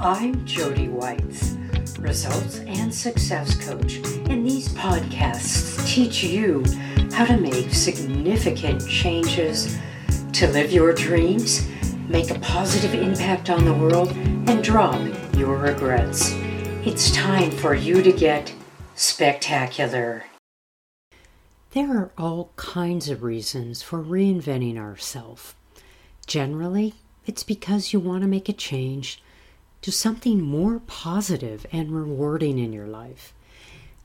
I'm Jody Whites, results and success coach, and these podcasts teach you how to make significant changes to live your dreams, make a positive impact on the world, and drop your regrets. It's time for you to get spectacular. There are all kinds of reasons for reinventing ourselves. Generally, it's because you want to make a change to something more positive and rewarding in your life.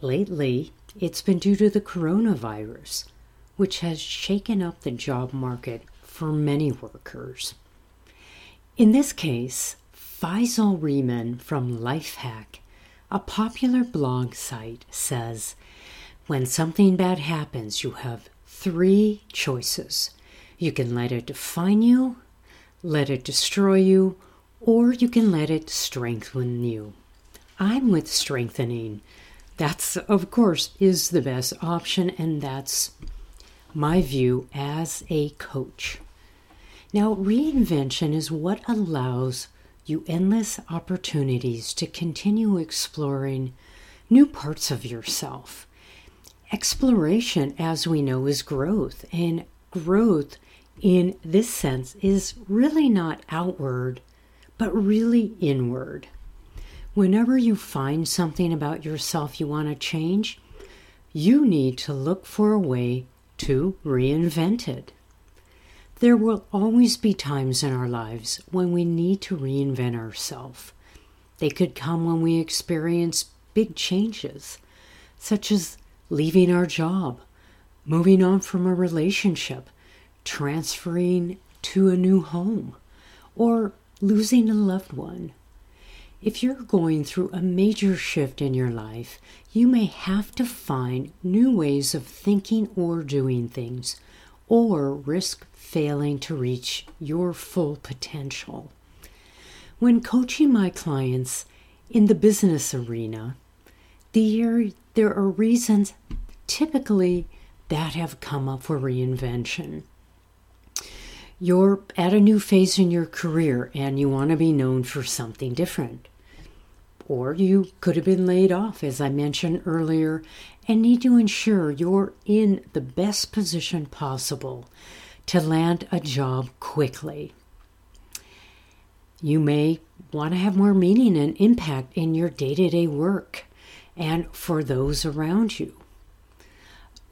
Lately, it's been due to the coronavirus, which has shaken up the job market for many workers. In this case, Faisal Rehman from Lifehack, a popular blog site, says when something bad happens, you have three choices. You can let it define you, let it destroy you, or you can let it strengthen you. I'm with strengthening. That's, of course, is the best option, and that's my view as a coach. Now, reinvention is what allows you endless opportunities to continue exploring new parts of yourself. Exploration, as we know, is growth, and growth in this sense is really not outward, but really inward. Whenever you find something about yourself you want to change, you need to look for a way to reinvent it. There will always be times in our lives when we need to reinvent ourselves. They could come when we experience big changes, such as leaving our job, moving on from a relationship, transferring to a new home, or losing a loved one. If you're going through a major shift in your life, you may have to find new ways of thinking or doing things, or risk failing to reach your full potential. When coaching my clients in the business arena, there, there are reasons typically that have come up for reinvention. You're at a new phase in your career and you want to be known for something different. Or you could have been laid off, as I mentioned earlier, and need to ensure you're in the best position possible to land a job quickly. You may want to have more meaning and impact in your day to day work and for those around you.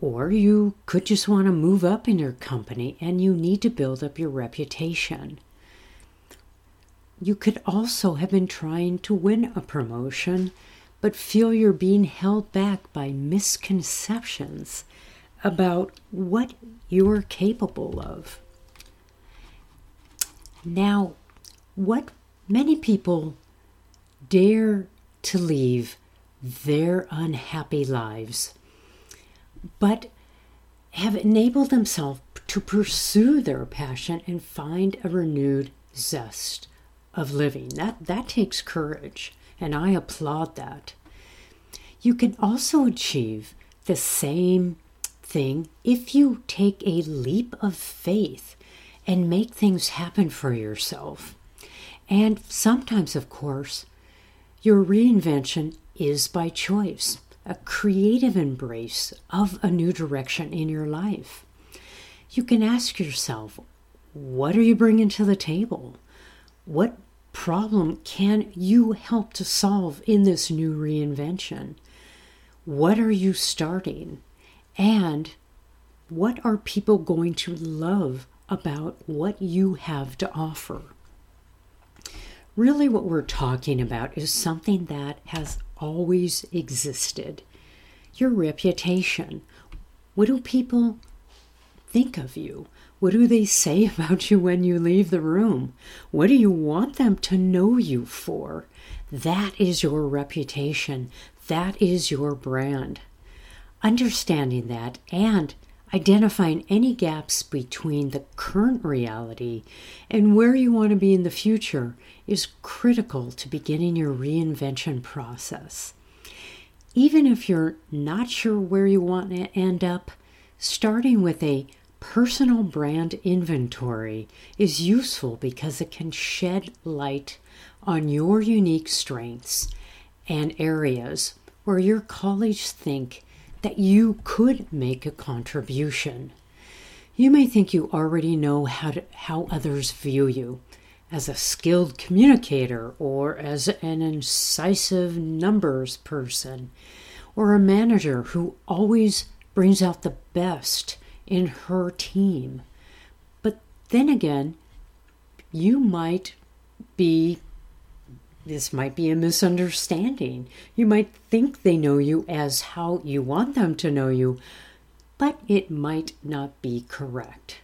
Or you could just want to move up in your company and you need to build up your reputation. You could also have been trying to win a promotion, but feel you're being held back by misconceptions about what you're capable of. Now, what many people dare to leave their unhappy lives, but have enabled themselves to pursue their passion and find a renewed zest of living. That, that takes courage, and I applaud that. You can also achieve the same thing if you take a leap of faith and make things happen for yourself. And sometimes, of course, your reinvention is by choice, a creative embrace of a new direction in your life. You can ask yourself, what are you bringing to the table? What problem can you help to solve in this new reinvention? What are you starting? And what are people going to love about what you have to offer? Really, what we're talking about is something that has always existed your reputation. What do people think of you? What do they say about you when you leave the room? What do you want them to know you for? That is your reputation. That is your brand. Understanding that and identifying any gaps between the current reality and where you want to be in the future is critical to beginning your reinvention process. Even if you're not sure where you want to end up, starting with a personal brand inventory is useful because it can shed light on your unique strengths and areas where your colleagues think that you could make a contribution. You may think you already know how, to, how others view you as a skilled communicator or as an incisive numbers person or a manager who always brings out the best in her team. But then again, you might be this might be a misunderstanding. You might think they know you as how you want them to know you, but it might not be correct.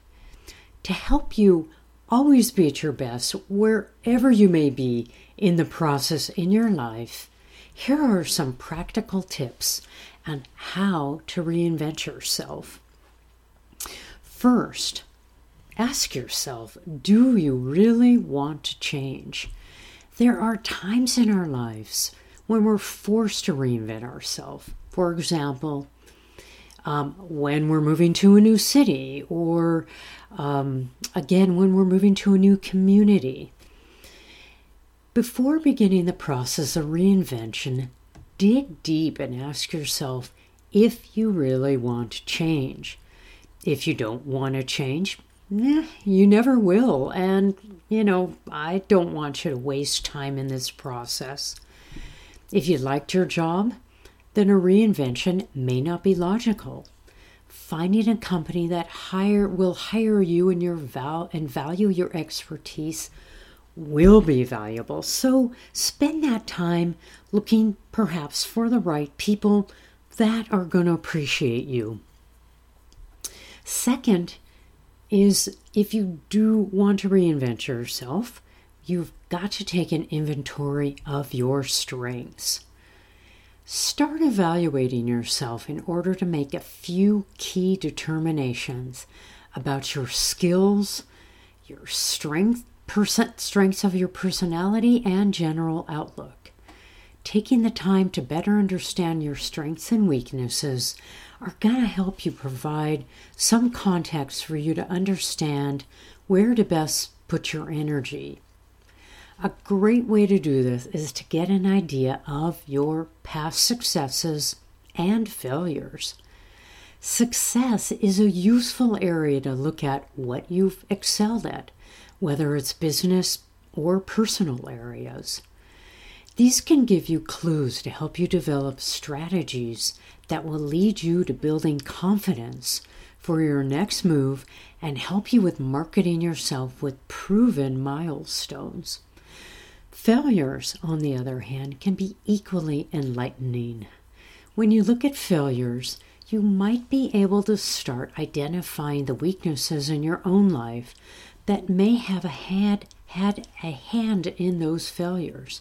To help you always be at your best wherever you may be in the process in your life, here are some practical tips on how to reinvent yourself. First, ask yourself do you really want to change? There are times in our lives when we're forced to reinvent ourselves. For example, um, when we're moving to a new city, or um, again, when we're moving to a new community. Before beginning the process of reinvention, dig deep and ask yourself if you really want to change. If you don't want to change, you never will. And, you know, I don't want you to waste time in this process. If you liked your job, then a reinvention may not be logical. Finding a company that hire will hire you and your val and value your expertise will be valuable. So spend that time looking perhaps for the right people that are going to appreciate you. Second, is if you do want to reinvent yourself, you've got to take an inventory of your strengths. Start evaluating yourself in order to make a few key determinations about your skills, your strength, percent strengths of your personality, and general outlook. Taking the time to better understand your strengths and weaknesses are going to help you provide some context for you to understand where to best put your energy. A great way to do this is to get an idea of your past successes and failures. Success is a useful area to look at what you've excelled at, whether it's business or personal areas. These can give you clues to help you develop strategies that will lead you to building confidence for your next move and help you with marketing yourself with proven milestones. Failures, on the other hand, can be equally enlightening. When you look at failures, you might be able to start identifying the weaknesses in your own life that may have a had, had a hand in those failures.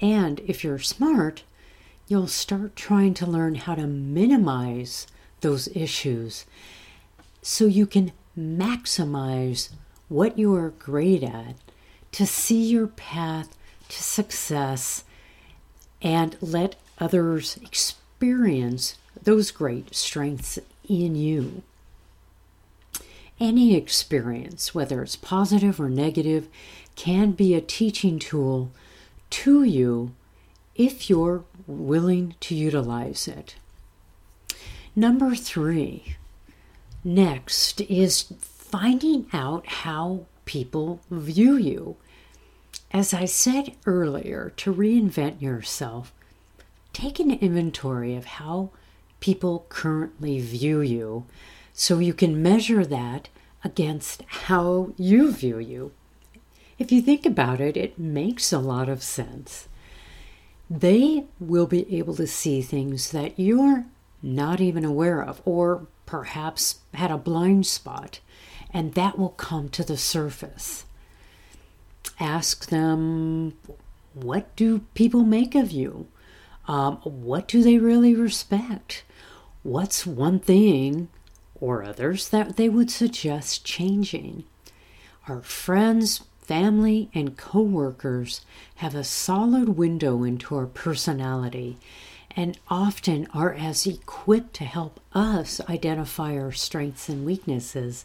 And if you're smart, you'll start trying to learn how to minimize those issues so you can maximize what you are great at to see your path to success and let others experience those great strengths in you. Any experience, whether it's positive or negative, can be a teaching tool to you if you're willing to utilize it. Number three, next is finding out how people view you. As I said earlier, to reinvent yourself, take an inventory of how people currently view you so you can measure that against how you view you. If you think about it, it makes a lot of sense they will be able to see things that you're not even aware of, or perhaps had a blind spot, and that will come to the surface. Ask them, what do people make of you? Um, what do they really respect? What's one thing or others that they would suggest changing? Our friends, family, and coworkers have a solid window into our personality, and often are as equipped to help us identify our strengths and weaknesses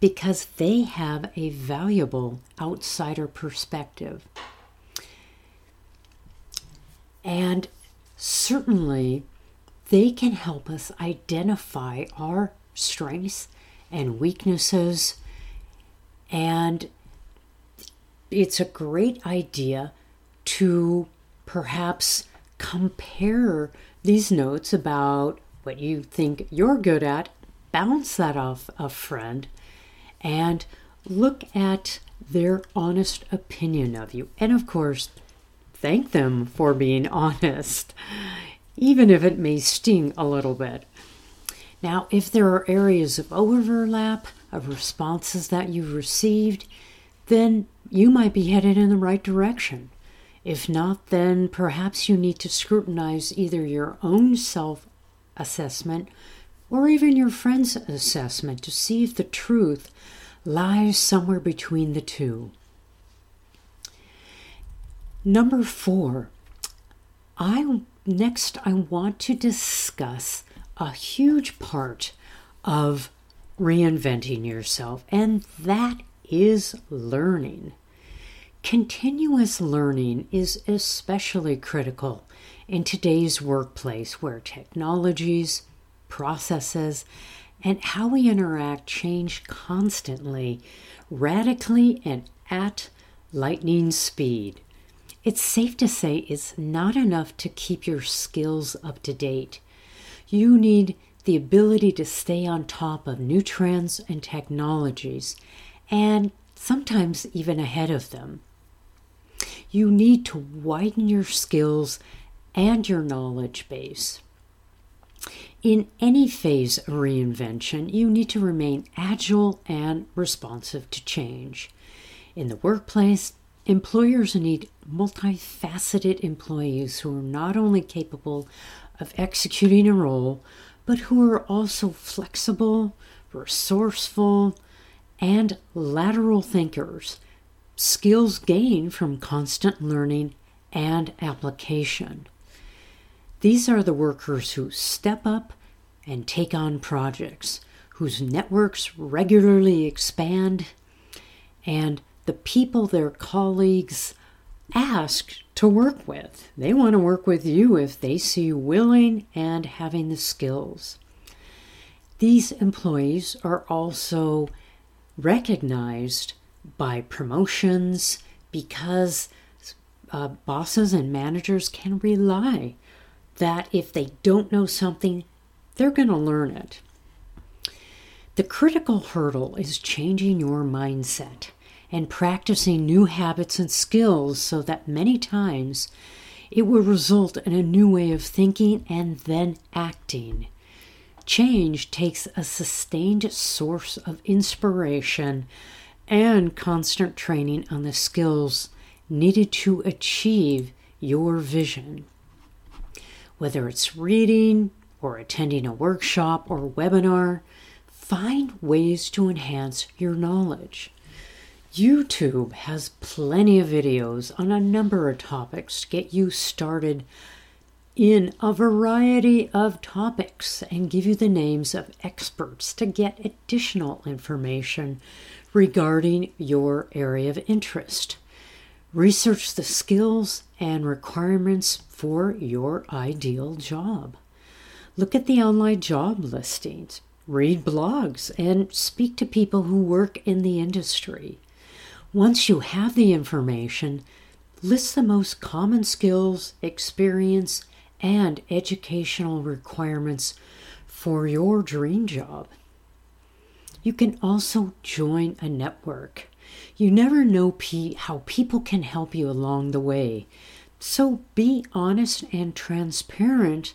because they have a valuable outsider perspective. And certainly, they can help us identify our strengths and weaknesses. And it's a great idea to perhaps compare these notes about what you think you're good at, bounce that off a friend, and look at their honest opinion of you. And of course, thank them for being honest, even if it may sting a little bit. Now, if there are areas of overlap of responses that you've received, then you might be headed in the right direction. If not, then perhaps you need to scrutinize either your own self assessment or even your friend's assessment to see if the truth lies somewhere between the two. Number four, I next I want to discuss a huge part of reinventing yourself, and that is learning. Continuous learning is especially critical in today's workplace where technologies, processes, and how we interact change constantly, radically, and at lightning speed. It's safe to say it's not enough to keep your skills up to date. You need the ability to stay on top of new trends and technologies, and sometimes even ahead of them. You need to widen your skills and your knowledge base. In any phase of reinvention, you need to remain agile and responsive to change. In the workplace, employers need multifaceted employees who are not only capable of executing a role, but who are also flexible, resourceful, and lateral thinkers skills gained from constant learning and application. These are the workers who step up and take on projects, whose networks regularly expand, and the people their colleagues ask to work with. They want to work with you if they see you willing and having the skills. These employees are also recognized by promotions because uh, bosses and managers can rely that if they don't know something, they're going to learn it. The critical hurdle is changing your mindset and practicing new habits and skills so that many times it will result in a new way of thinking and then acting. Change takes a sustained source of inspiration and constant training on the skills needed to achieve your vision. Whether it's reading or attending a workshop or webinar, find ways to enhance your knowledge. YouTube has plenty of videos on a number of topics to get you started in a variety of topics and give you the names of experts to get additional information regarding your area of interest. Research the skills and requirements for your ideal job. Look at the online job listings, read blogs, and speak to people who work in the industry. Once you have the information, list the most common skills, experience, and educational requirements for your dream job. You can also join a network. You never know how people can help you along the way. So be honest and transparent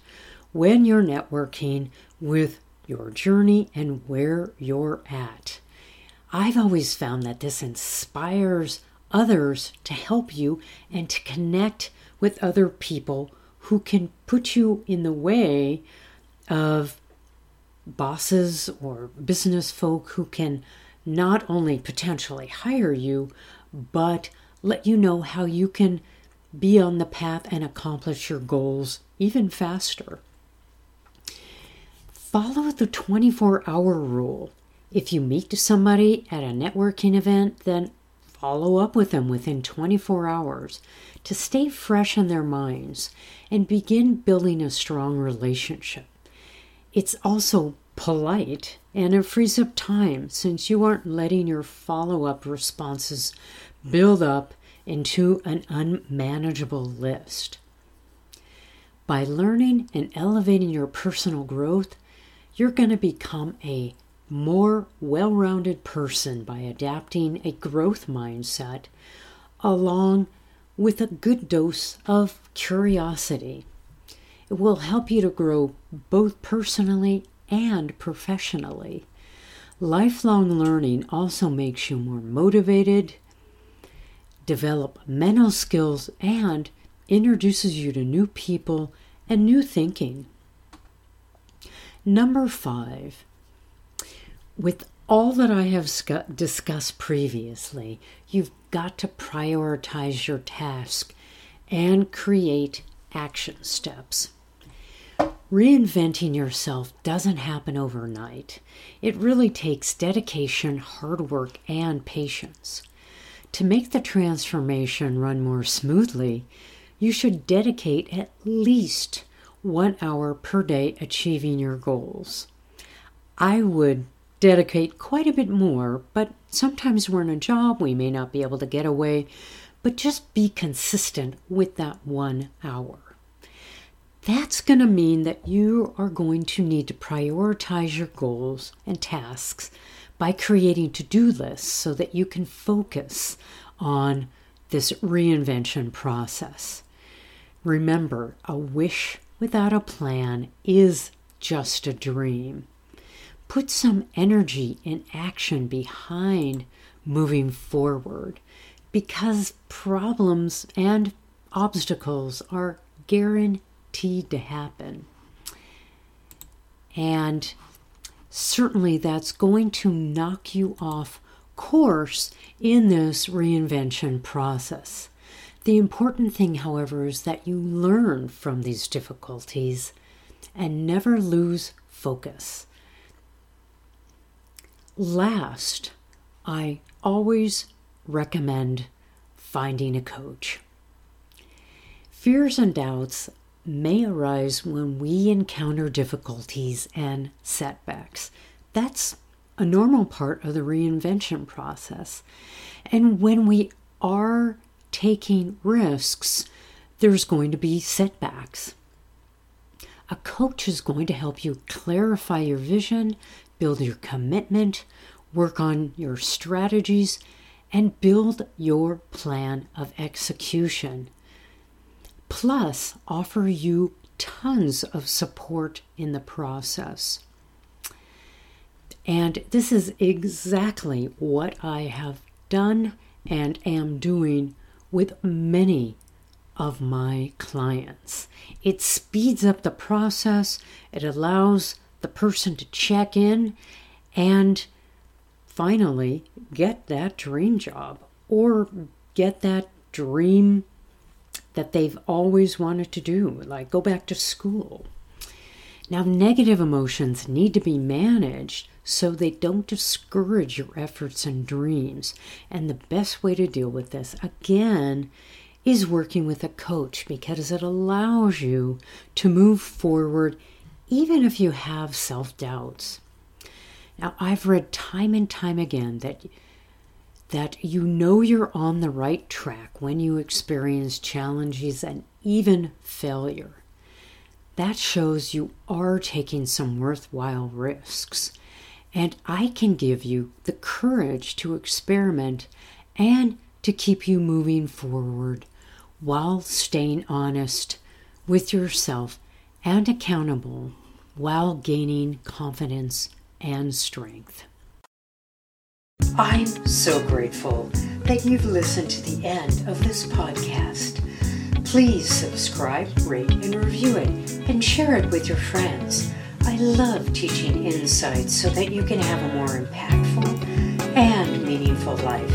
when you're networking with your journey and where you're at. I've always found that this inspires others to help you and to connect with other people who can put you in the way of bosses or business folk who can not only potentially hire you, but let you know how you can be on the path and accomplish your goals even faster. Follow the 24 hour rule. If you meet somebody at a networking event, then follow up with them within 24 hours to stay fresh in their minds and begin building a strong relationship. It's also polite and it frees up time since you aren't letting your follow up responses build up into an unmanageable list. By learning and elevating your personal growth, you're going to become a more well rounded person by adapting a growth mindset along with a good dose of curiosity. It will help you to grow both personally and professionally. Lifelong learning also makes you more motivated, develop mental skills, and introduces you to new people and new thinking. Number five, with all that I have sc- discussed previously, you've got to prioritize your task and create action steps. Reinventing yourself doesn't happen overnight. It really takes dedication, hard work, and patience. To make the transformation run more smoothly, you should dedicate at least one hour per day achieving your goals. I would dedicate quite a bit more, but sometimes we're in a job, we may not be able to get away, but just be consistent with that one hour. That's going to mean that you are going to need to prioritize your goals and tasks by creating to do lists so that you can focus on this reinvention process. Remember, a wish without a plan is just a dream. Put some energy and action behind moving forward because problems and obstacles are guaranteed to happen. And certainly that's going to knock you off course in this reinvention process. The important thing, however, is that you learn from these difficulties and never lose focus. Last, I always recommend finding a coach. Fears and doubts may arise when we encounter difficulties and setbacks. That's a normal part of the reinvention process. And when we are taking risks, there's going to be setbacks. A coach is going to help you clarify your vision, build your commitment, work on your strategies, and build your plan of execution. Plus, offer you tons of support in the process. And this is exactly what I have done and am doing with many of my clients. It speeds up the process, it allows the person to check in and finally get that dream job or get that dream that they've always wanted to do, like go back to school. Now, negative emotions need to be managed so they don't discourage your efforts and dreams. And the best way to deal with this, again, is working with a coach because it allows you to move forward even if you have self doubts. Now, I've read time and time again that that you know you're on the right track when you experience challenges and even failure. That shows you are taking some worthwhile risks. And I can give you the courage to experiment and to keep you moving forward while staying honest with yourself and accountable while gaining confidence and strength. I'm so grateful that you've listened to the end of this podcast. Please subscribe, rate, and review it, and share it with your friends. I love teaching insights so that you can have a more impactful and meaningful life.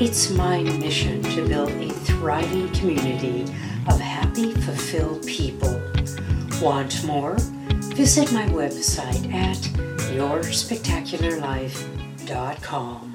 It's my mission to build a thriving community of happy, fulfilled people. Want more? Visit my website at yourspectacularlife.com.